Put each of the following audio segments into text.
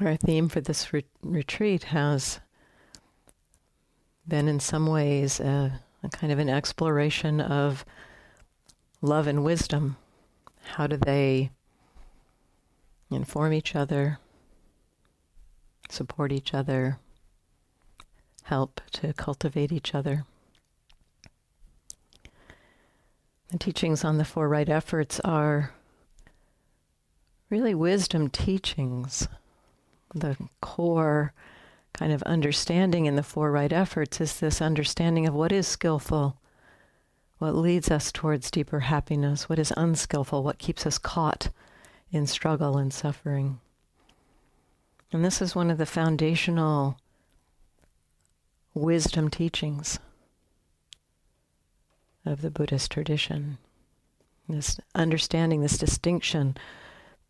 Our theme for this re- retreat has been, in some ways, a, a kind of an exploration of love and wisdom. How do they inform each other, support each other, help to cultivate each other? The teachings on the four right efforts are really wisdom teachings the core kind of understanding in the four right efforts is this understanding of what is skillful, what leads us towards deeper happiness, what is unskillful, what keeps us caught in struggle and suffering. And this is one of the foundational wisdom teachings of the Buddhist tradition. This understanding, this distinction,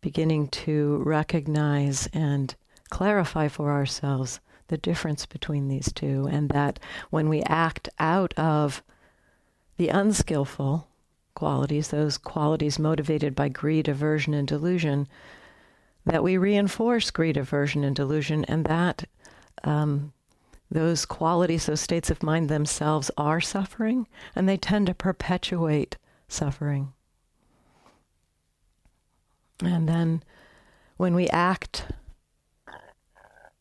beginning to recognize and clarify for ourselves the difference between these two, and that when we act out of the unskillful qualities, those qualities motivated by greed, aversion, and delusion, that we reinforce greed, aversion, and delusion, and that um, those qualities, those states of mind themselves are suffering, and they tend to perpetuate suffering. And then when we act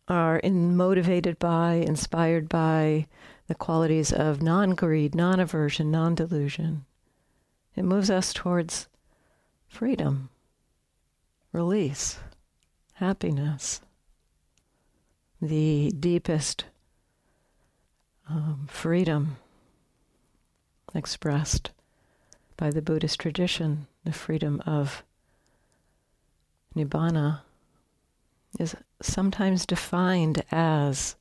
are in, motivated by, inspired by the qualities of non greed, non aversion, non delusion. It moves us towards freedom, release, happiness, the deepest um, freedom expressed by the Buddhist tradition, the freedom of nibbana is sometimes defined as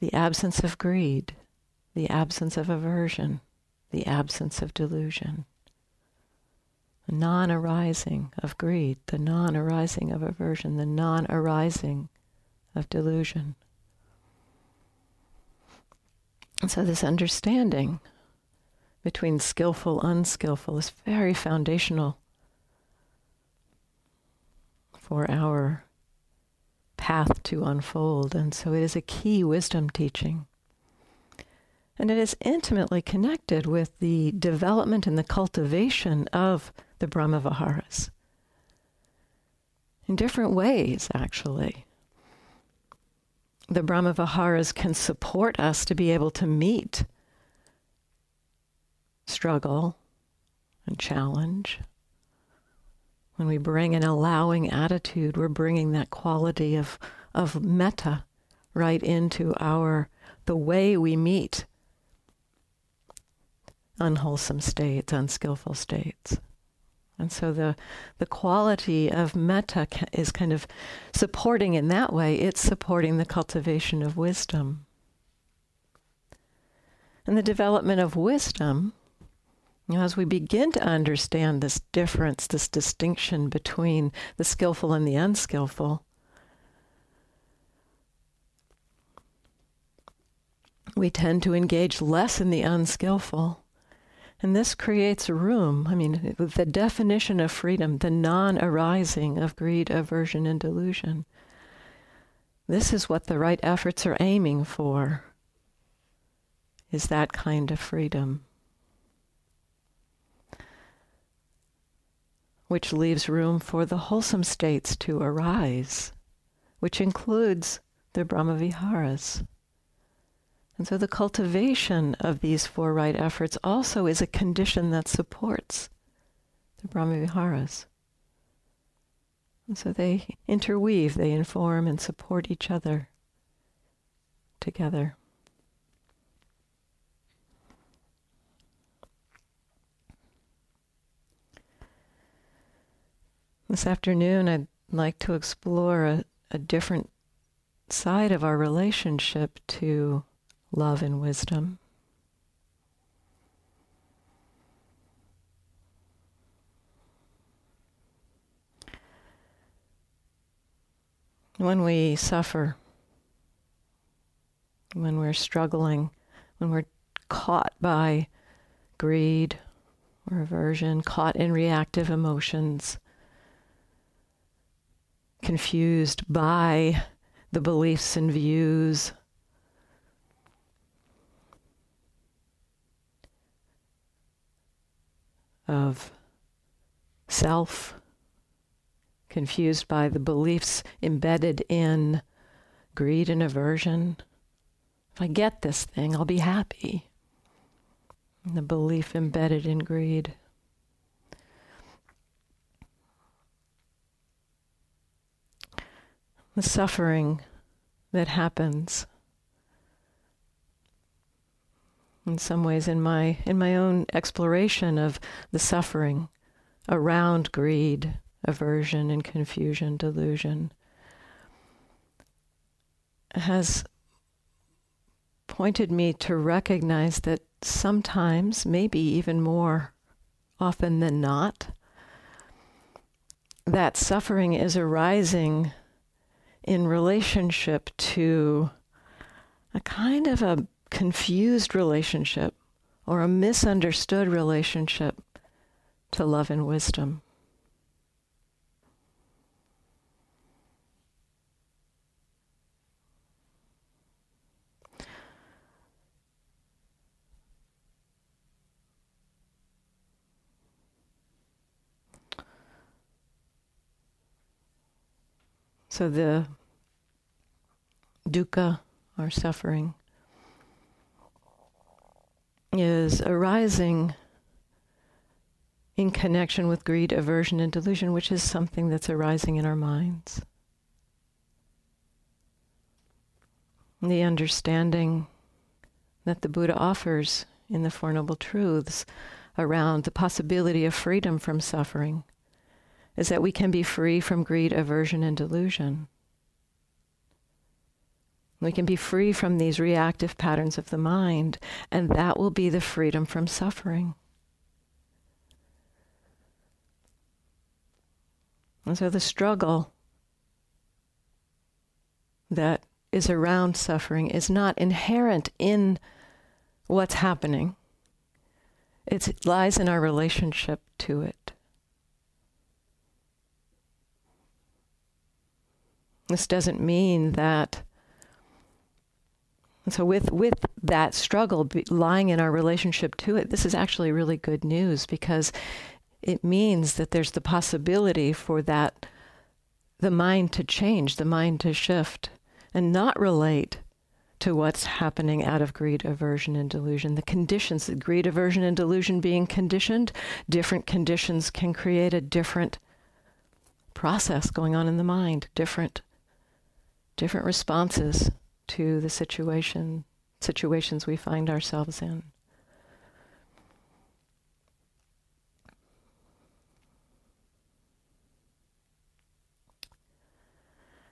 the absence of greed, the absence of aversion, the absence of delusion, the non arising of greed, the non arising of aversion, the non arising of delusion. And so, this understanding between skillful, unskillful is very foundational for our path to unfold. And so it is a key wisdom teaching. And it is intimately connected with the development and the cultivation of the Brahmaviharas in different ways, actually. The Brahmaviharas can support us to be able to meet struggle and challenge when we bring an allowing attitude, we're bringing that quality of, of metta right into our the way we meet unwholesome states, unskillful states. And so the the quality of metta is kind of supporting in that way. It's supporting the cultivation of wisdom. And the development of wisdom you know, as we begin to understand this difference, this distinction between the skillful and the unskillful, we tend to engage less in the unskillful. And this creates room. I mean, the definition of freedom, the non arising of greed, aversion, and delusion. This is what the right efforts are aiming for, is that kind of freedom. Which leaves room for the wholesome states to arise, which includes the Brahmaviharas. And so the cultivation of these four right efforts also is a condition that supports the Brahmaviharas. And so they interweave, they inform and support each other together. This afternoon, I'd like to explore a, a different side of our relationship to love and wisdom. When we suffer, when we're struggling, when we're caught by greed or aversion, caught in reactive emotions, confused by the beliefs and views of self, confused by the beliefs embedded in greed and aversion. If I get this thing, I'll be happy. And the belief embedded in greed. The suffering that happens in some ways in my in my own exploration of the suffering around greed, aversion and confusion, delusion has pointed me to recognize that sometimes, maybe even more often than not, that suffering is arising in relationship to a kind of a confused relationship or a misunderstood relationship to love and wisdom. So the dukkha, our suffering, is arising in connection with greed, aversion, and delusion, which is something that's arising in our minds. The understanding that the Buddha offers in the Four Noble Truths around the possibility of freedom from suffering is that we can be free from greed, aversion, and delusion. We can be free from these reactive patterns of the mind, and that will be the freedom from suffering. And so the struggle that is around suffering is not inherent in what's happening. it lies in our relationship to it. This doesn't mean that. so, with, with that struggle lying in our relationship to it, this is actually really good news because it means that there's the possibility for that, the mind to change, the mind to shift, and not relate to what's happening out of greed, aversion, and delusion. The conditions, the greed, aversion, and delusion being conditioned, different conditions can create a different process going on in the mind, different different responses to the situation situations we find ourselves in.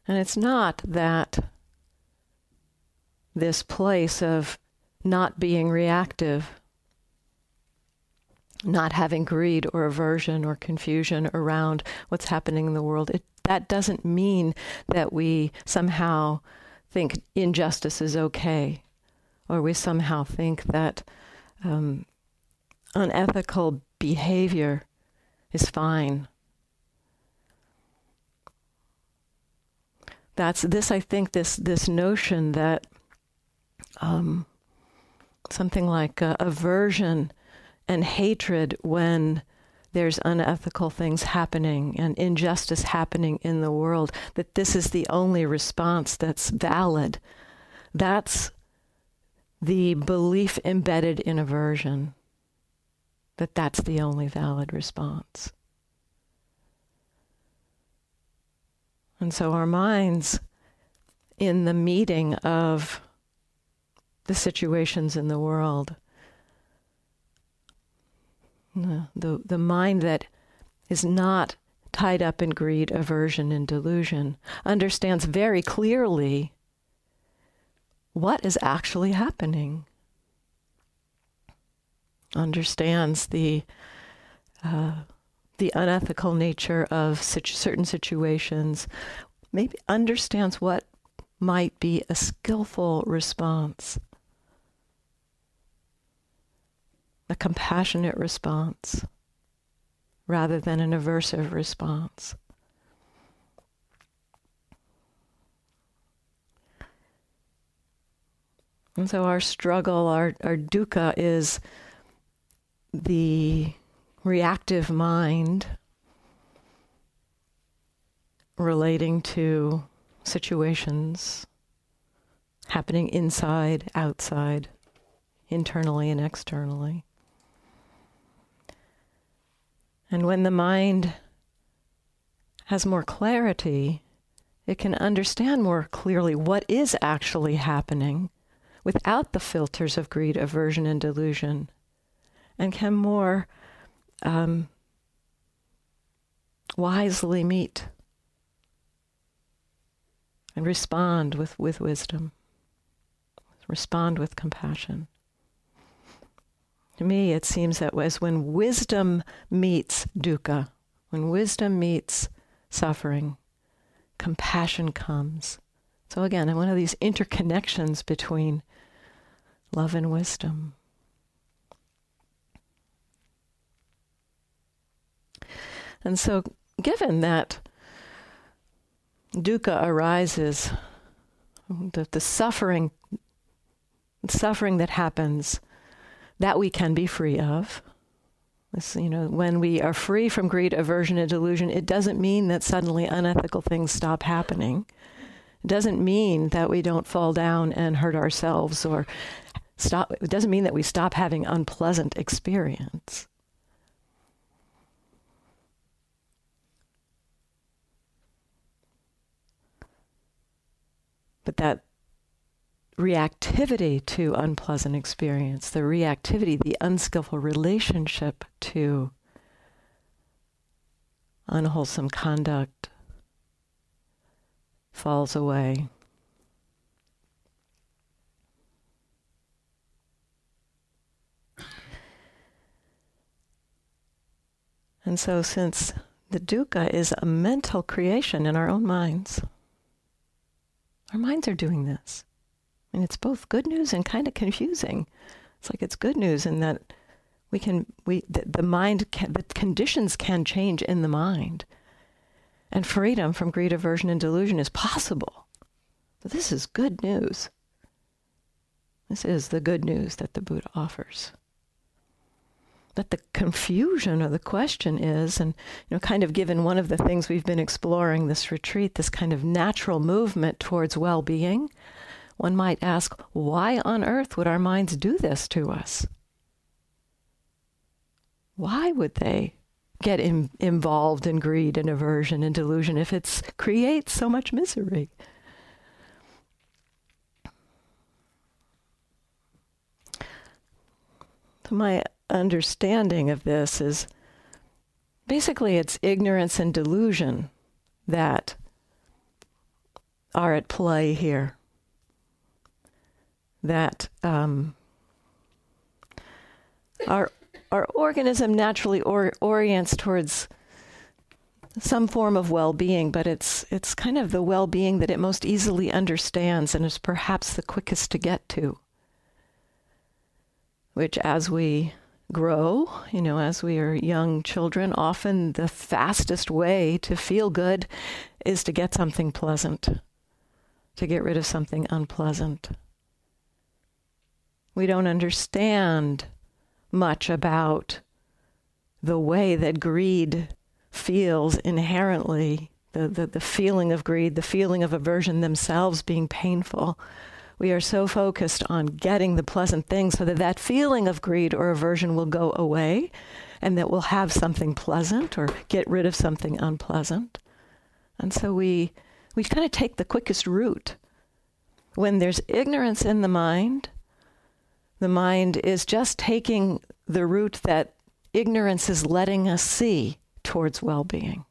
And it's not that this place of not being reactive, not having greed or aversion or confusion around what's happening in the world, it that doesn't mean that we somehow think injustice is okay, or we somehow think that um, unethical behavior is fine. That's this. I think this this notion that um, something like uh, aversion and hatred when there's unethical things happening and injustice happening in the world, that this is the only response that's valid. That's the belief embedded in aversion, that that's the only valid response. And so our minds, in the meeting of the situations in the world, the, the mind that is not tied up in greed, aversion, and delusion understands very clearly what is actually happening. Understands the uh, the unethical nature of certain situations. Maybe understands what might be a skillful response a compassionate response rather than an aversive response. And so our struggle, our, our dukkha, is the reactive mind relating to situations happening inside, outside, internally, and externally. And when the mind has more clarity, it can understand more clearly what is actually happening without the filters of greed, aversion, and delusion, and can more um, wisely meet and respond with, with wisdom, respond with compassion. To me, it seems that as when wisdom meets dukkha, when wisdom meets suffering, compassion comes. So again, one of these interconnections between love and wisdom. And so, given that dukkha arises, the, the suffering, suffering that happens, that we can be free of. This, you know, when we are free from greed, aversion, and delusion, it doesn't mean that suddenly unethical things stop happening. It doesn't mean that we don't fall down and hurt ourselves or stop. It doesn't mean that we stop having unpleasant experience. But that reactivity to unpleasant experience, the reactivity, the unskillful relationship to unwholesome conduct falls away. And so, since the dukkha is a mental creation in our own minds, our minds are doing this. And it's both good news and kind of confusing. It's like it's good news in that we can we the, the mind can, the conditions can change in the mind. And freedom from greed, aversion, and delusion is possible. But this is good news. This is the good news that the Buddha offers. But the confusion or the question is, and you know, kind of given one of the things we've been exploring this retreat, this kind of natural movement towards well-being, one might ask, why on earth would our minds do this to us? Why would they get in, involved in greed and aversion and delusion if it creates so much misery? So my understanding of this is basically it's ignorance and delusion that are at play here that um, our our organism naturally or, orients towards some form of well-being, but it's it's kind of the well-being that it most easily understands and is perhaps the quickest to get to. Which, as we grow, you know, as we are young children, often the fastest way to feel good is to get something pleasant, to get rid of something unpleasant. We don't understand much about the way that greed feels inherently, the, the, the feeling of greed, the feeling of aversion themselves being painful. We are so focused on getting the pleasant thing so that that feeling of greed or aversion will go away and that we'll have something pleasant or get rid of something unpleasant. And so we, we kind of take the quickest route. When there's ignorance in the mind, the mind is just taking the route that ignorance is letting us see towards well being.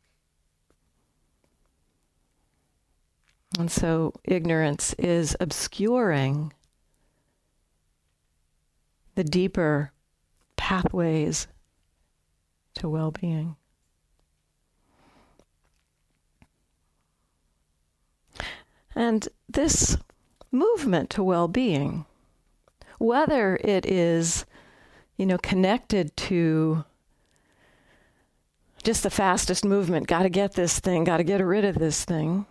And so ignorance is obscuring the deeper pathways to well being. And this movement to well being whether it is, you know, connected to just the fastest movement, got to get this thing, got to get rid of this thing.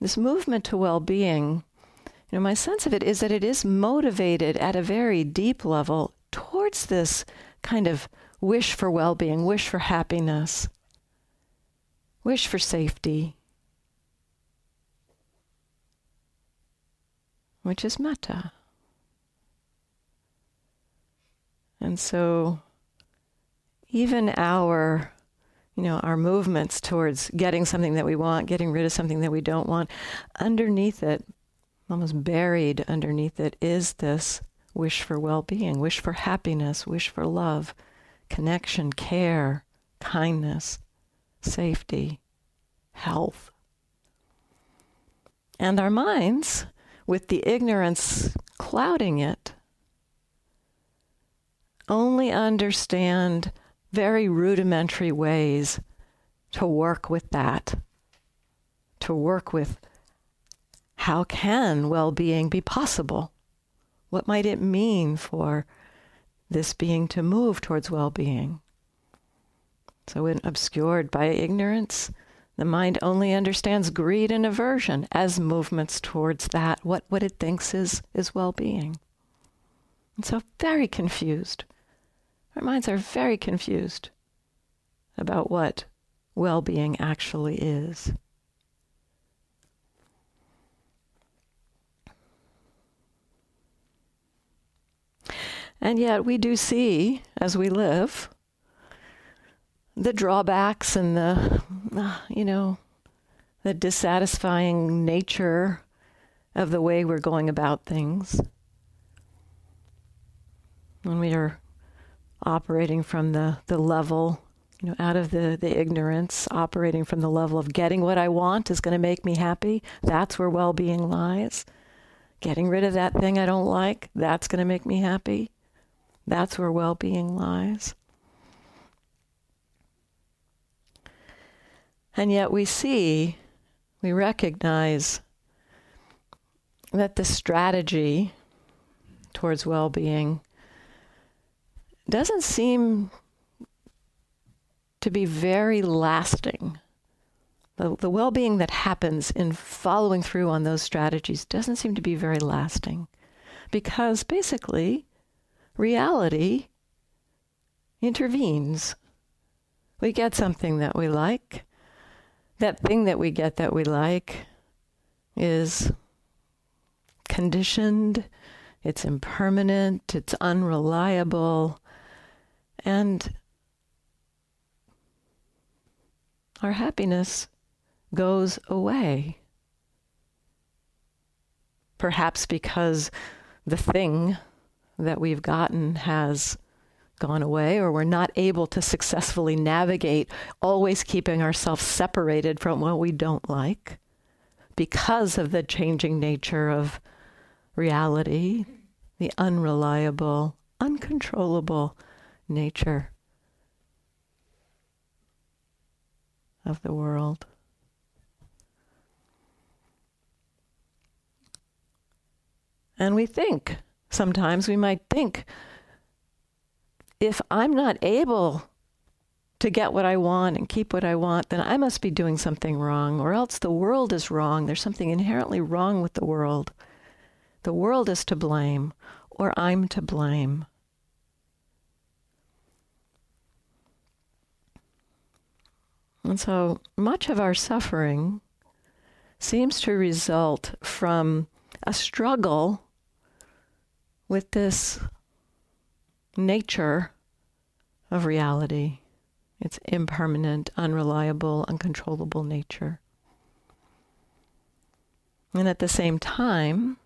This movement to well being you know, my sense of it is that it is motivated at a very deep level towards this kind of wish for well being, wish for happiness, wish for safety, which is metta. And so, even our you know, our movements towards getting something that we want, getting rid of something that we don't want, underneath it, almost buried underneath it, is this wish for well being, wish for happiness, wish for love, connection, care, kindness, safety, health. And our minds, with the ignorance clouding it, only understand very rudimentary ways to work with that, to work with how can well-being be possible? What might it mean for this being to move towards well-being? So when obscured by ignorance, the mind only understands greed and aversion as movements towards that, what, what it thinks is, is well-being. And so very confused. Our minds are very confused about what well being actually is. And yet, we do see as we live the drawbacks and the, you know, the dissatisfying nature of the way we're going about things. When we are operating from the, the level, you know, out of the, the ignorance, operating from the level of getting what I want is going to make me happy. That's where well being lies. Getting rid of that thing I don't like, that's going to make me happy. That's where well being lies. And yet we see, we recognize that the strategy towards well being doesn't seem to be very lasting. The, the well being that happens in following through on those strategies doesn't seem to be very lasting because basically reality intervenes. We get something that we like. That thing that we get that we like is conditioned, it's impermanent, it's unreliable, and our happiness goes away. Perhaps because the thing that we've gotten has gone away, or we're not able to successfully navigate, always keeping ourselves separated from what we don't like because of the changing nature of reality, the unreliable, uncontrollable nature of the world. And we think, sometimes we might think, if I'm not able to get what I want and keep what I want, then I must be doing something wrong, or else the world is wrong. There's something inherently wrong with the world. The world is to blame, or I'm to blame. And so much of our suffering seems to result from a struggle with this nature of reality, its impermanent, unreliable, uncontrollable nature. And at the same time,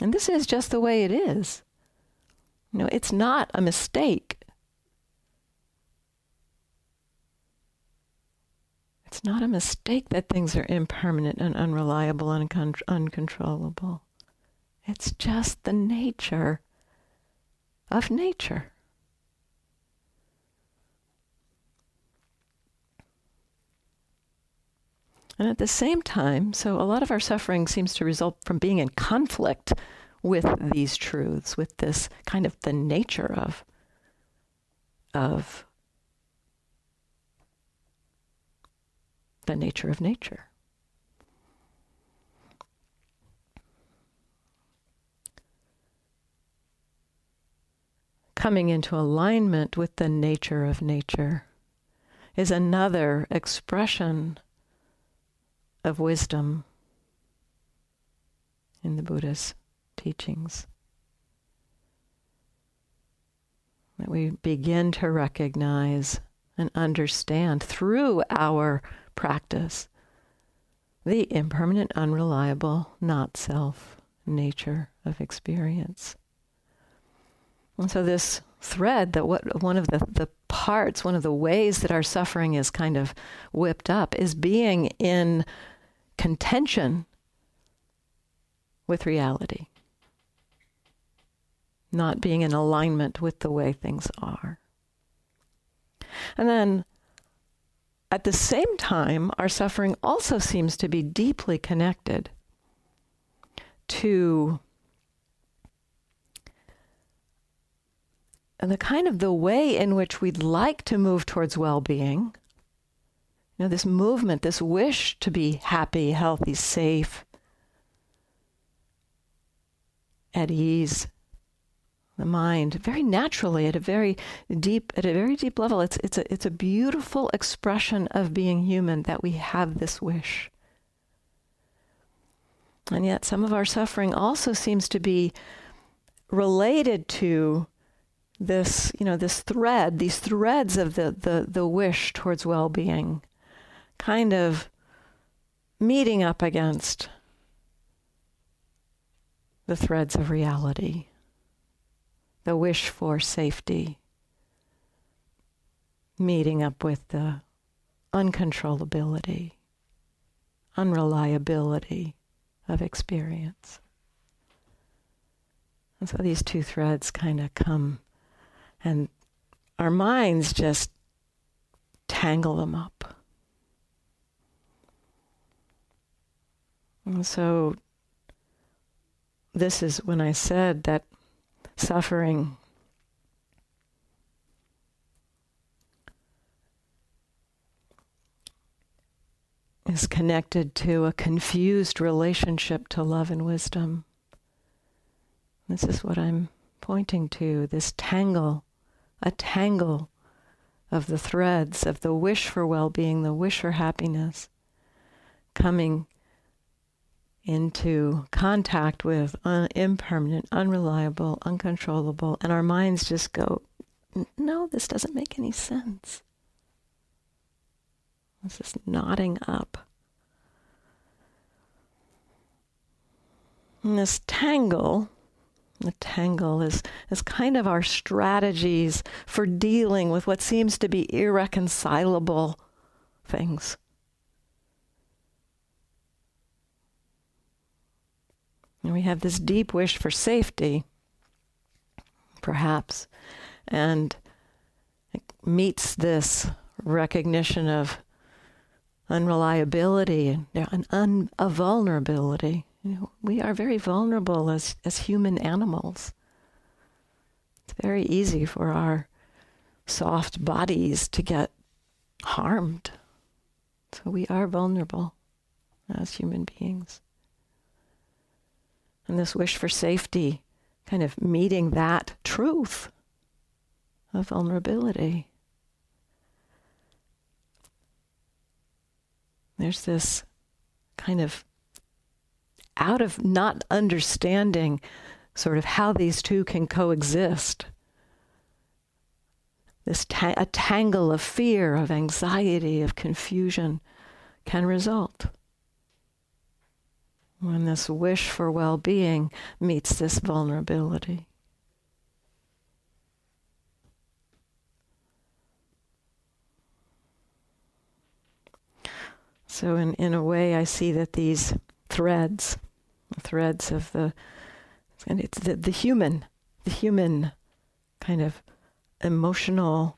and this is just the way it is, you know, it's not a mistake It's not a mistake that things are impermanent and unreliable and un- uncontrollable. It's just the nature of nature. And at the same time, so a lot of our suffering seems to result from being in conflict with these truths, with this kind of the nature of, of the nature of nature. Coming into alignment with the nature of nature is another expression of wisdom in the Buddha's teachings. That we begin to recognize and understand through our practice the impermanent, unreliable, not self nature of experience. And so this thread that what one of the, the parts, one of the ways that our suffering is kind of whipped up is being in contention with reality, not being in alignment with the way things are. And then at the same time, our suffering also seems to be deeply connected to the kind of the way in which we'd like to move towards well-being. You know this movement this wish to be happy healthy safe at ease the mind very naturally at a very deep at a very deep level. It's it's a it's a beautiful expression of being human that we have this wish. And yet some of our suffering also seems to be related to this you know this thread these threads of the the the wish towards well-being kind of meeting up against the threads of reality the wish for safety, meeting up with the uncontrollability, unreliability of experience. And so these two threads kind of come, and our minds just tangle them up. And so, this is when I said that suffering. Is connected to a confused relationship to love and wisdom. This is what I'm pointing to this tangle, a tangle of the threads of the wish for well being, the wish for happiness, coming into contact with un- impermanent, unreliable, uncontrollable, and our minds just go, no, this doesn't make any sense. This is nodding up. And this tangle, the tangle is, is kind of our strategies for dealing with what seems to be irreconcilable things. And we have this deep wish for safety, perhaps, and it meets this recognition of unreliability and un, a vulnerability. You know, we are very vulnerable as, as human animals. It's very easy for our soft bodies to get harmed. So we are vulnerable as human beings and this wish for safety, kind of meeting that truth of vulnerability. There's this kind of out of not understanding sort of how these two can coexist. This ta- a tangle of fear, of anxiety, of confusion can result when this wish for well being meets this vulnerability. So, in, in a way, I see that these threads, the threads of the, and it's the, the human, the human kind of emotional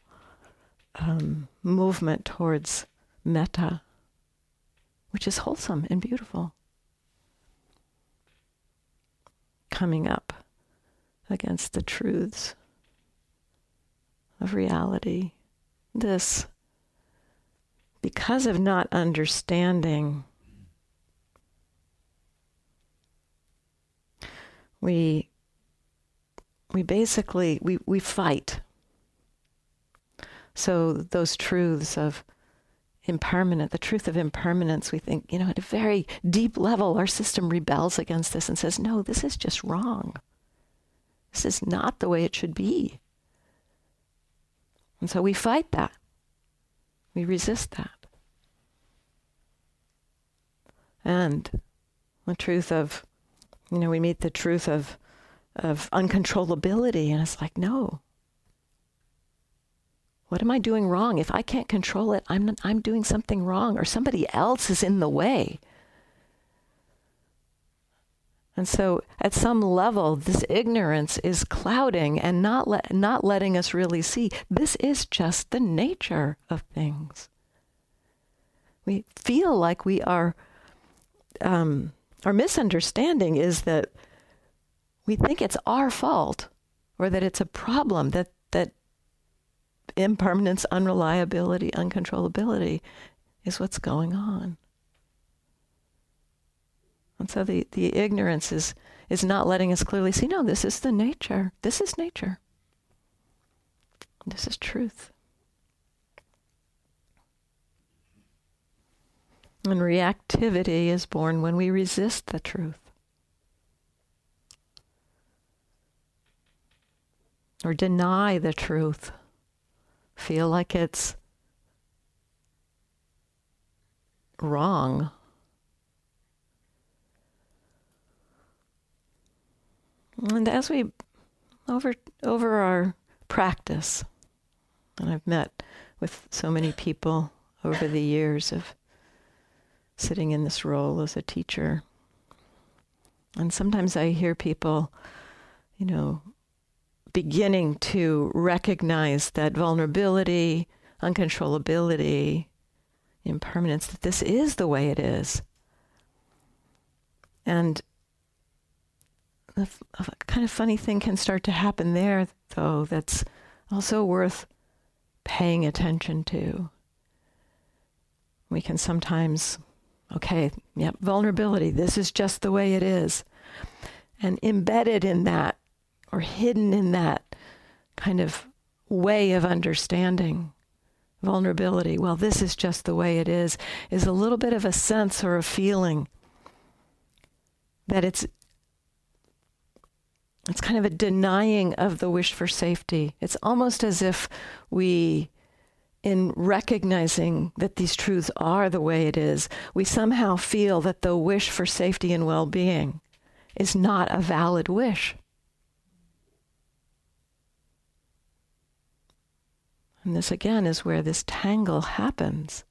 um, movement towards metta, which is wholesome and beautiful. Coming up against the truths of reality. This, because of not understanding, we we basically we, we fight. So those truths of impermanent, the truth of impermanence, we think, you know, at a very deep level, our system rebels against this and says, no, this is just wrong. This is not the way it should be. And so we fight that. We resist that. And the truth of, you know, we meet the truth of, of uncontrollability, and it's like, no. What am I doing wrong? If I can't control it, I'm, I'm doing something wrong, or somebody else is in the way. And so, at some level, this ignorance is clouding and not, le- not letting us really see this is just the nature of things. We feel like we are um, our misunderstanding is that we think it's our fault or that it's a problem that impermanence, unreliability, uncontrollability is what's going on. And so the, the ignorance is, is not letting us clearly see no, this is the nature. This is nature. This is truth. And reactivity is born when we resist the truth. Or deny the truth. Feel like it's wrong. And as we over over our practice, and I've met with so many people over the years of sitting in this role as a teacher. And sometimes I hear people, you know, beginning to recognize that vulnerability, uncontrollability, impermanence, that this is the way it is. And a kind of funny thing can start to happen there, though, that's also worth paying attention to. We can sometimes Okay, yep, vulnerability. This is just the way it is. And embedded in that, or hidden in that kind of way of understanding vulnerability, well, this is just the way it is, is a little bit of a sense or a feeling that it's it's kind of a denying of the wish for safety. It's almost as if we in recognizing that these truths are the way it is, we somehow feel that the wish for safety and well being is not a valid wish. And this again is where this tangle happens.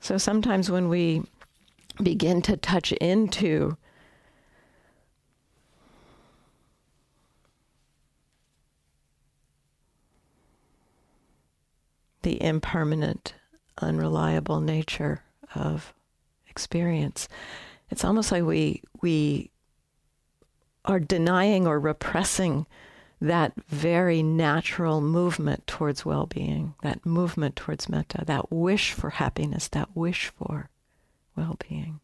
So sometimes when we begin to touch into the impermanent, unreliable nature of experience. It's almost like we we are denying or repressing that very natural movement towards well-being, that movement towards metta, that wish for happiness, that wish for well-being.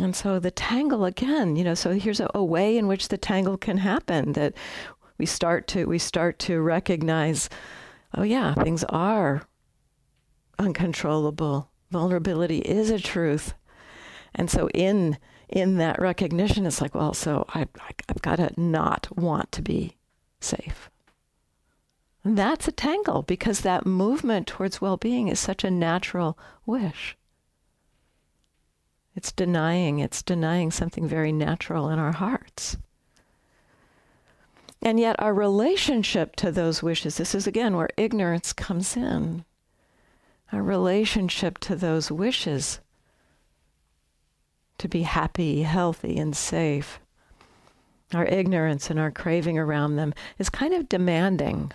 And so the tangle again, you know, so here's a, a, way in which the tangle can happen that we start to we start to recognize, oh yeah, things are uncontrollable. Vulnerability is a truth. And so in in that recognition, it's like, well, so I, I I've got to not want to be safe. And that's a tangle because that movement towards well-being is such a natural wish. It's denying, it's denying something very natural in our hearts. And yet, our relationship to those wishes, this is again where ignorance comes in. Our relationship to those wishes to be happy, healthy, and safe, our ignorance and our craving around them is kind of demanding.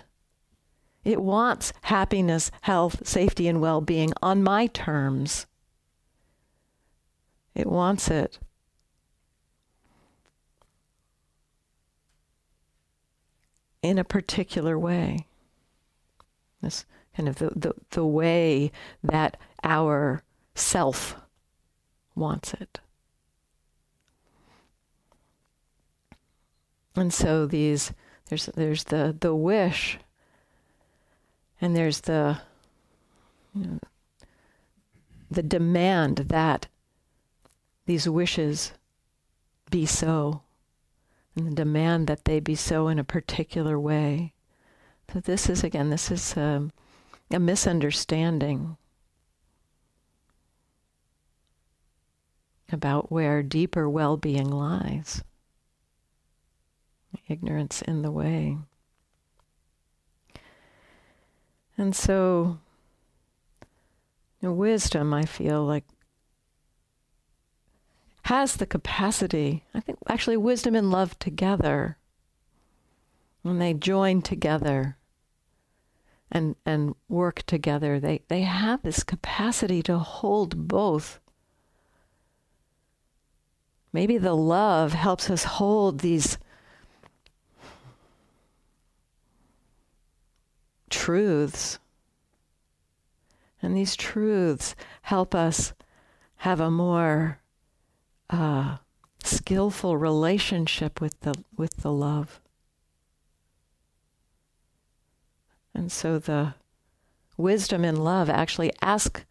It wants happiness, health, safety, and well being on my terms. It wants it. In a particular way. This kind of the, the, the way that our self wants it. And so these there's there's the the wish and there's the you know, the demand that these wishes be so and the demand that they be so in a particular way. So this is again this is um, a misunderstanding about where deeper well-being lies ignorance in the way. And so, you know, wisdom, I feel like, has the capacity, I think actually, wisdom and love together, when they join together and, and work together, they, they have this capacity to hold both. Maybe the love helps us hold these truths. And these truths help us have a more uh, skillful relationship with the with the love. And so the wisdom and love actually ask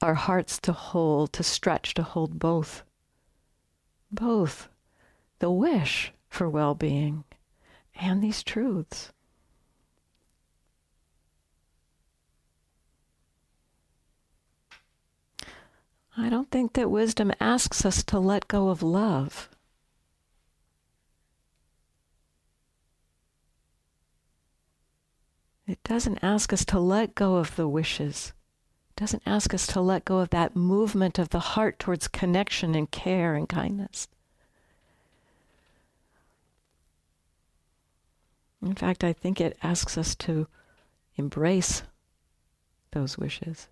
our hearts to hold, to stretch, to hold both. Both the wish for well being and these truths. I don't think that wisdom asks us to let go of love. It doesn't ask us to let go of the wishes. It doesn't ask us to let go of that movement of the heart towards connection and care and kindness. In fact, I think it asks us to embrace those wishes.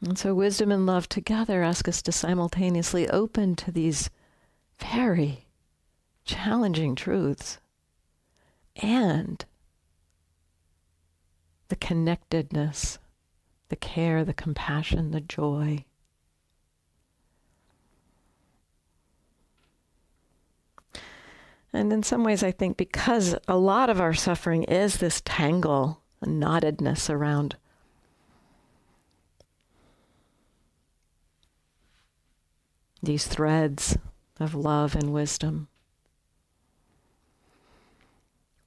And so, wisdom and love together ask us to simultaneously open to these very challenging truths and the connectedness, the care, the compassion, the joy. And in some ways, I think because a lot of our suffering is this tangle, a knottedness around these threads of love and wisdom.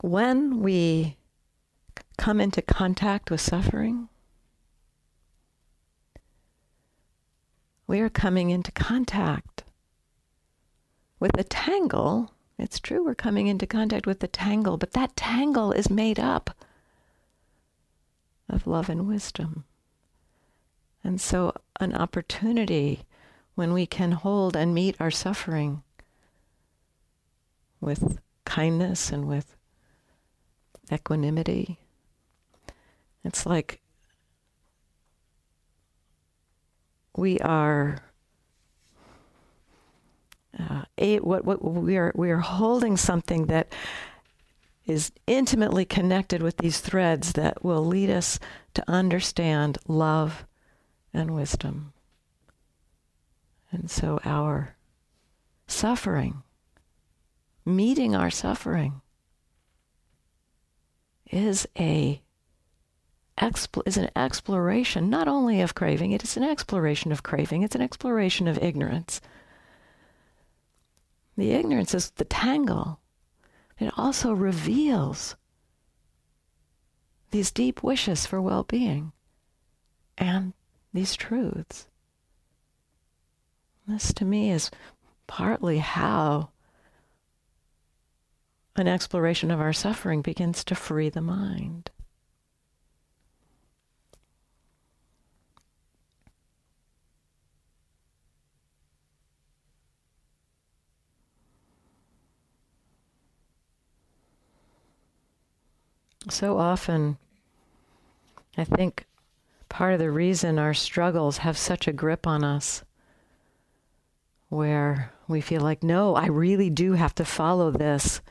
When we come into contact with suffering, we are coming into contact with a tangle. It's true, we're coming into contact with the tangle, but that tangle is made up of love and wisdom. And so, an opportunity when we can hold and meet our suffering with kindness and with equanimity. It's like we are uh, a, what, what we are we are holding something that is intimately connected with these threads that will lead us to understand love and wisdom. And so our suffering, meeting our suffering, is a is an exploration not only of craving, it is an exploration of craving, it's an exploration of ignorance. The ignorance is the tangle. It also reveals these deep wishes for well being and these truths. This to me is partly how an exploration of our suffering begins to free the mind. So often, I think part of the reason our struggles have such a grip on us where we feel like, no, I really do have to follow this.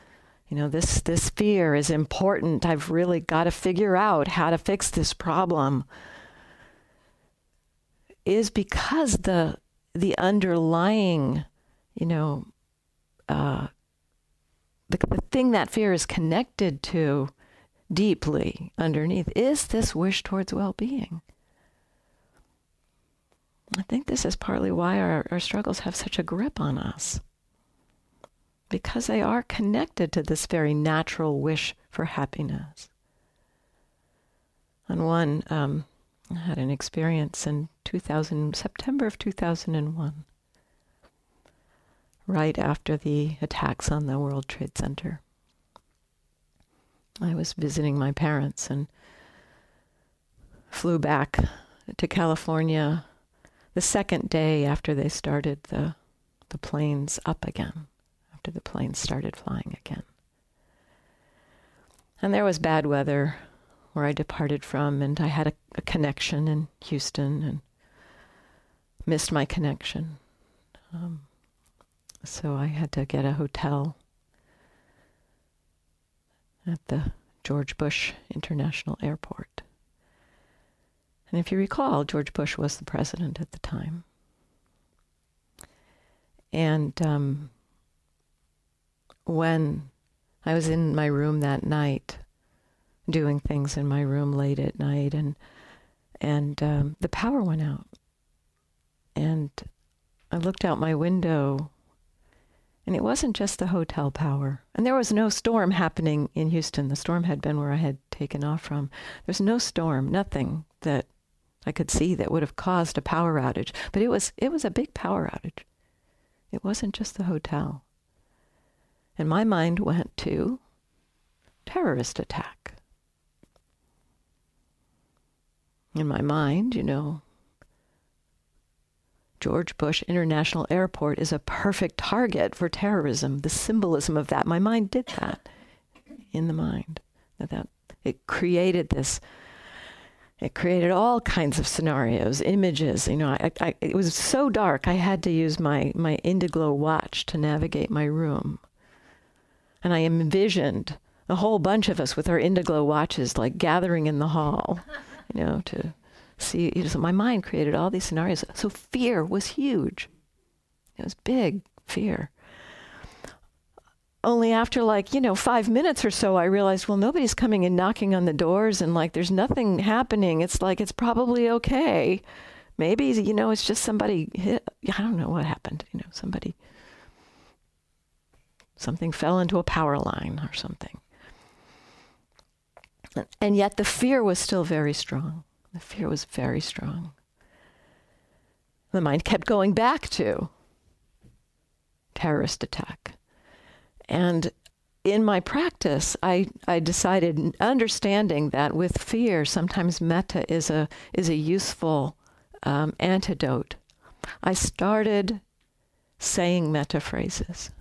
You know, this, this fear is important. I've really got to figure out how to fix this problem. Is because the the underlying, you know, uh, the, the thing that fear is connected to deeply underneath is this wish towards well being. I think this is partly why our, our struggles have such a grip on us. Because they are connected to this very natural wish for happiness. And one, um, I had an experience in 2000, September of 2001, right after the attacks on the World Trade Center. I was visiting my parents and flew back to California the second day after they started the, the planes up again, after the planes started flying again. And there was bad weather where I departed from, and I had a, a connection in Houston and missed my connection. Um, so I had to get a hotel at the George Bush International Airport. And if you recall, George Bush was the president at the time. And um, when I was in my room that night, doing things in my room late at night, and and um, the power went out, and I looked out my window, and it wasn't just the hotel power, and there was no storm happening in Houston. The storm had been where I had taken off from. There's no storm, nothing that I could see that would have caused a power outage. But it was it was a big power outage. It wasn't just the hotel. And my mind went to terrorist attack. In my mind, you know, George Bush International Airport is a perfect target for terrorism. The symbolism of that, my mind did that in the mind. That, that it created this it created all kinds of scenarios, images. You know, I, I, it was so dark. I had to use my my Indiglo watch to navigate my room, and I envisioned a whole bunch of us with our Indiglo watches, like gathering in the hall, you know, to see. You know, so my mind created all these scenarios. So fear was huge. It was big fear only after like you know five minutes or so i realized well nobody's coming and knocking on the doors and like there's nothing happening it's like it's probably okay maybe you know it's just somebody hit i don't know what happened you know somebody something fell into a power line or something and yet the fear was still very strong the fear was very strong the mind kept going back to terrorist attack and in my practice, I, I decided, understanding that with fear, sometimes metta is a, is a useful um, antidote. I started saying metta phrases.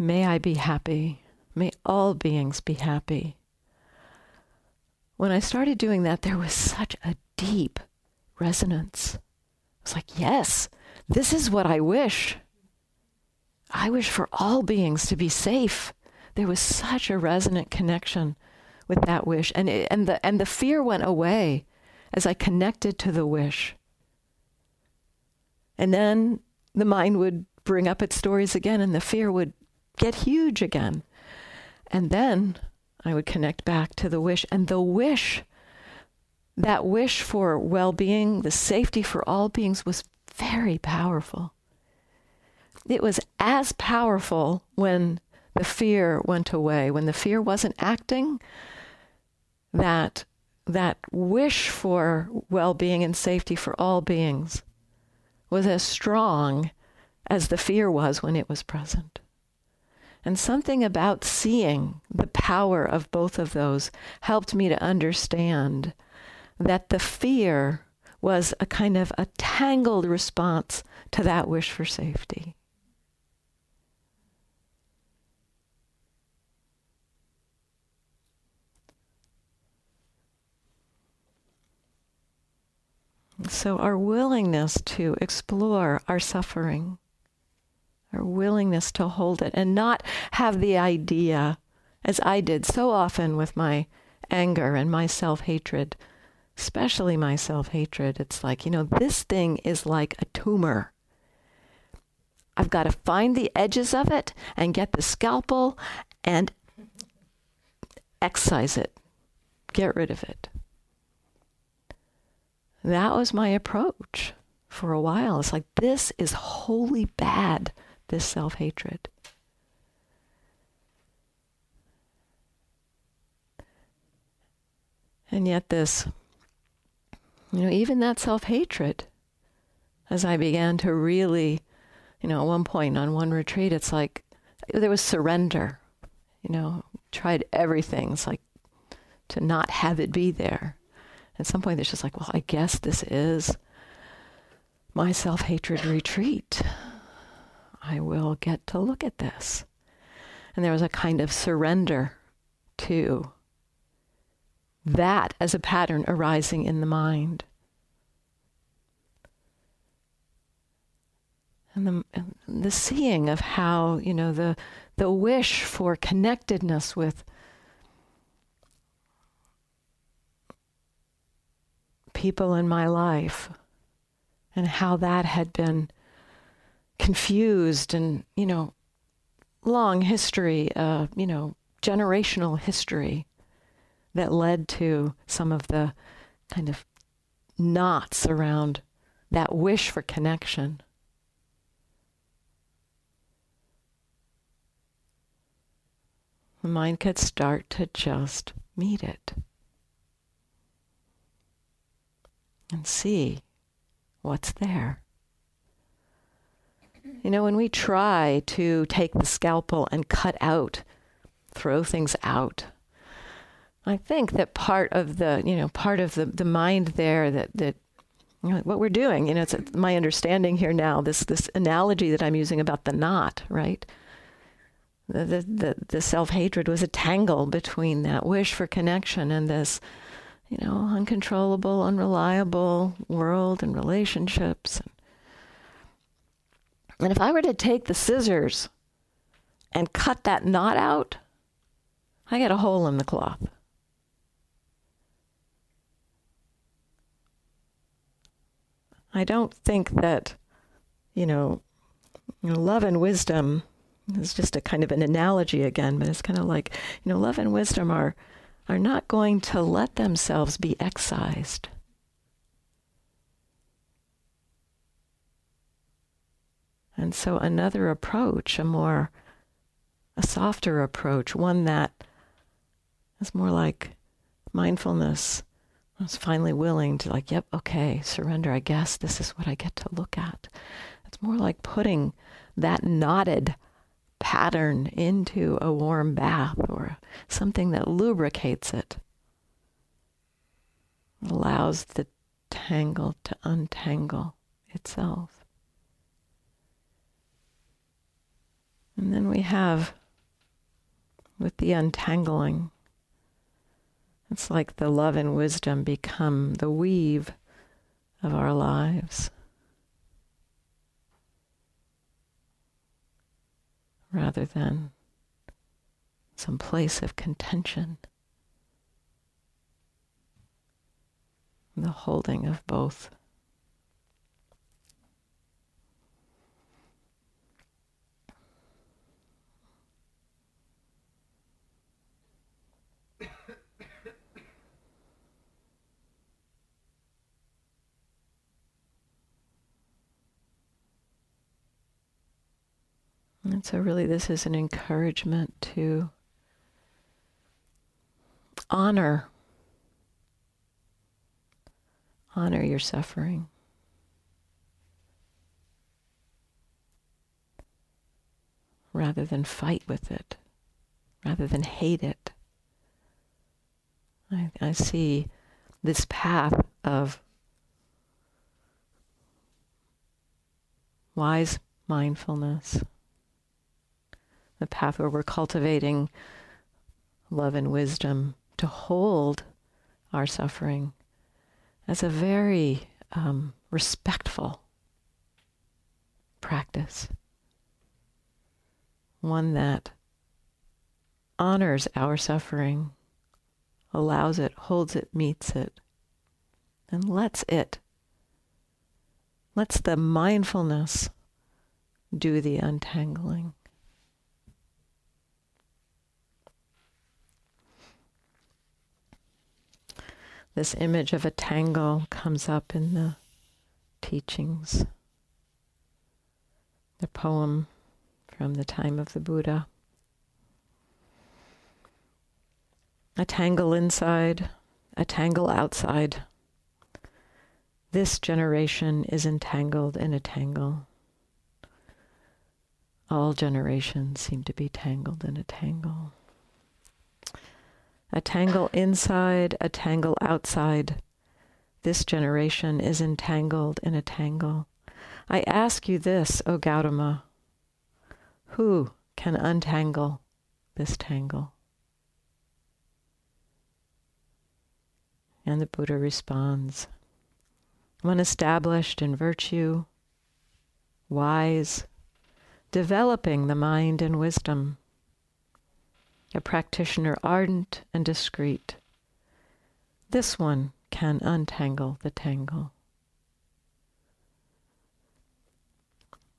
May I be happy. May all beings be happy. When I started doing that, there was such a deep resonance. I was like, yes, this is what I wish. I wish for all beings to be safe. There was such a resonant connection with that wish. And, it, and, the, and the fear went away as I connected to the wish. And then the mind would bring up its stories again, and the fear would get huge again. And then I would connect back to the wish. And the wish, that wish for well being, the safety for all beings, was very powerful it was as powerful when the fear went away, when the fear wasn't acting, that that wish for well-being and safety for all beings was as strong as the fear was when it was present. And something about seeing the power of both of those helped me to understand that the fear was a kind of a tangled response to that wish for safety. So, our willingness to explore our suffering, our willingness to hold it and not have the idea, as I did so often with my anger and my self hatred, especially my self hatred. It's like, you know, this thing is like a tumor. I've got to find the edges of it and get the scalpel and excise it, get rid of it. That was my approach for a while. It's like, this is wholly bad, this self hatred. And yet, this, you know, even that self hatred, as I began to really, you know, at one point on one retreat, it's like there was surrender, you know, tried everything. It's like to not have it be there. At some point, it's just like, well, I guess this is my self hatred retreat. I will get to look at this. And there was a kind of surrender to that as a pattern arising in the mind. And the, the seeing of how, you know, the, the wish for connectedness with people in my life and how that had been confused and, you know, long history, uh, you know, generational history that led to some of the kind of knots around that wish for connection. The mind could start to just meet it and see what's there. You know, when we try to take the scalpel and cut out, throw things out, I think that part of the, you know, part of the, the mind there that, that you know, what we're doing, you know, it's my understanding here now, this, this analogy that I'm using about the knot, right? The, the, the, the self-hatred was a tangle between that wish for connection and this, you know, uncontrollable, unreliable world and relationships. And if I were to take the scissors and cut that knot out, I get a hole in the cloth. I don't think that, you know, you know, love and wisdom is just a kind of an analogy again, but it's kind of like, you know, love and wisdom are are not going to let themselves be excised. And so another approach, a more a softer approach, one that is more like mindfulness I was finally willing to like, yep, okay, surrender. I guess this is what I get to look at. It's more like putting that knotted pattern into a warm bath or something that lubricates it. Allows the tangle to untangle itself. And then we have, with the untangling, it's like the love and wisdom become the weave of our lives. Rather than some place of contention, the holding of both. And so, really, this is an encouragement to honor, honor your suffering. Rather than fight with it, rather than hate it. I, I see this path of wise mindfulness the path where we're cultivating love and wisdom to hold our suffering as a very um, respectful practice. one that honors our suffering, allows it, holds it, meets it, and lets it, lets the mindfulness do the untangling. This image of a tangle comes up in the teachings. The poem from the time of the Buddha. A tangle inside, a tangle outside. This generation is entangled in a tangle. All generations seem to be tangled in a tangle. A tangle inside, a tangle outside. This generation is entangled in a tangle. I ask you this, O Gautama who can untangle this tangle? And the Buddha responds One established in virtue, wise, developing the mind and wisdom a practitioner ardent and discreet. This one can untangle the tangle.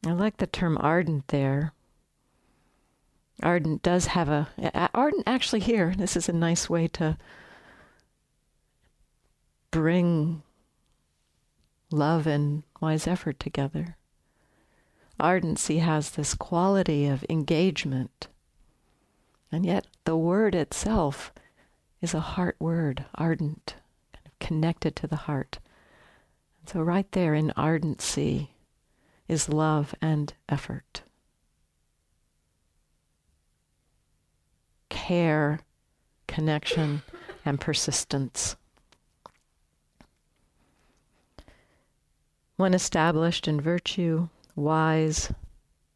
I like the term ardent there. Ardent does have a, ardent actually here, this is a nice way to bring love and wise effort together. Ardency has this quality of engagement and yet the word itself is a heart word, ardent, kind of connected to the heart. And so right there in ardency is love and effort. Care, connection, and persistence. One established in virtue, wise,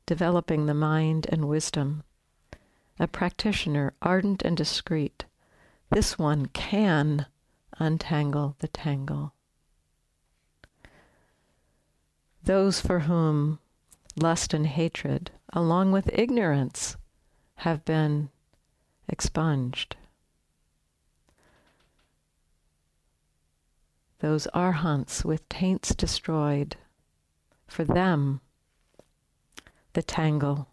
developing the mind and wisdom a practitioner, ardent and discreet, this one can untangle the tangle. Those for whom lust and hatred, along with ignorance, have been expunged. Those arhants with taints destroyed, for them the tangle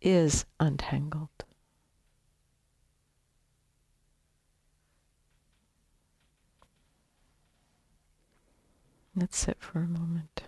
is untangled. Let's sit for a moment.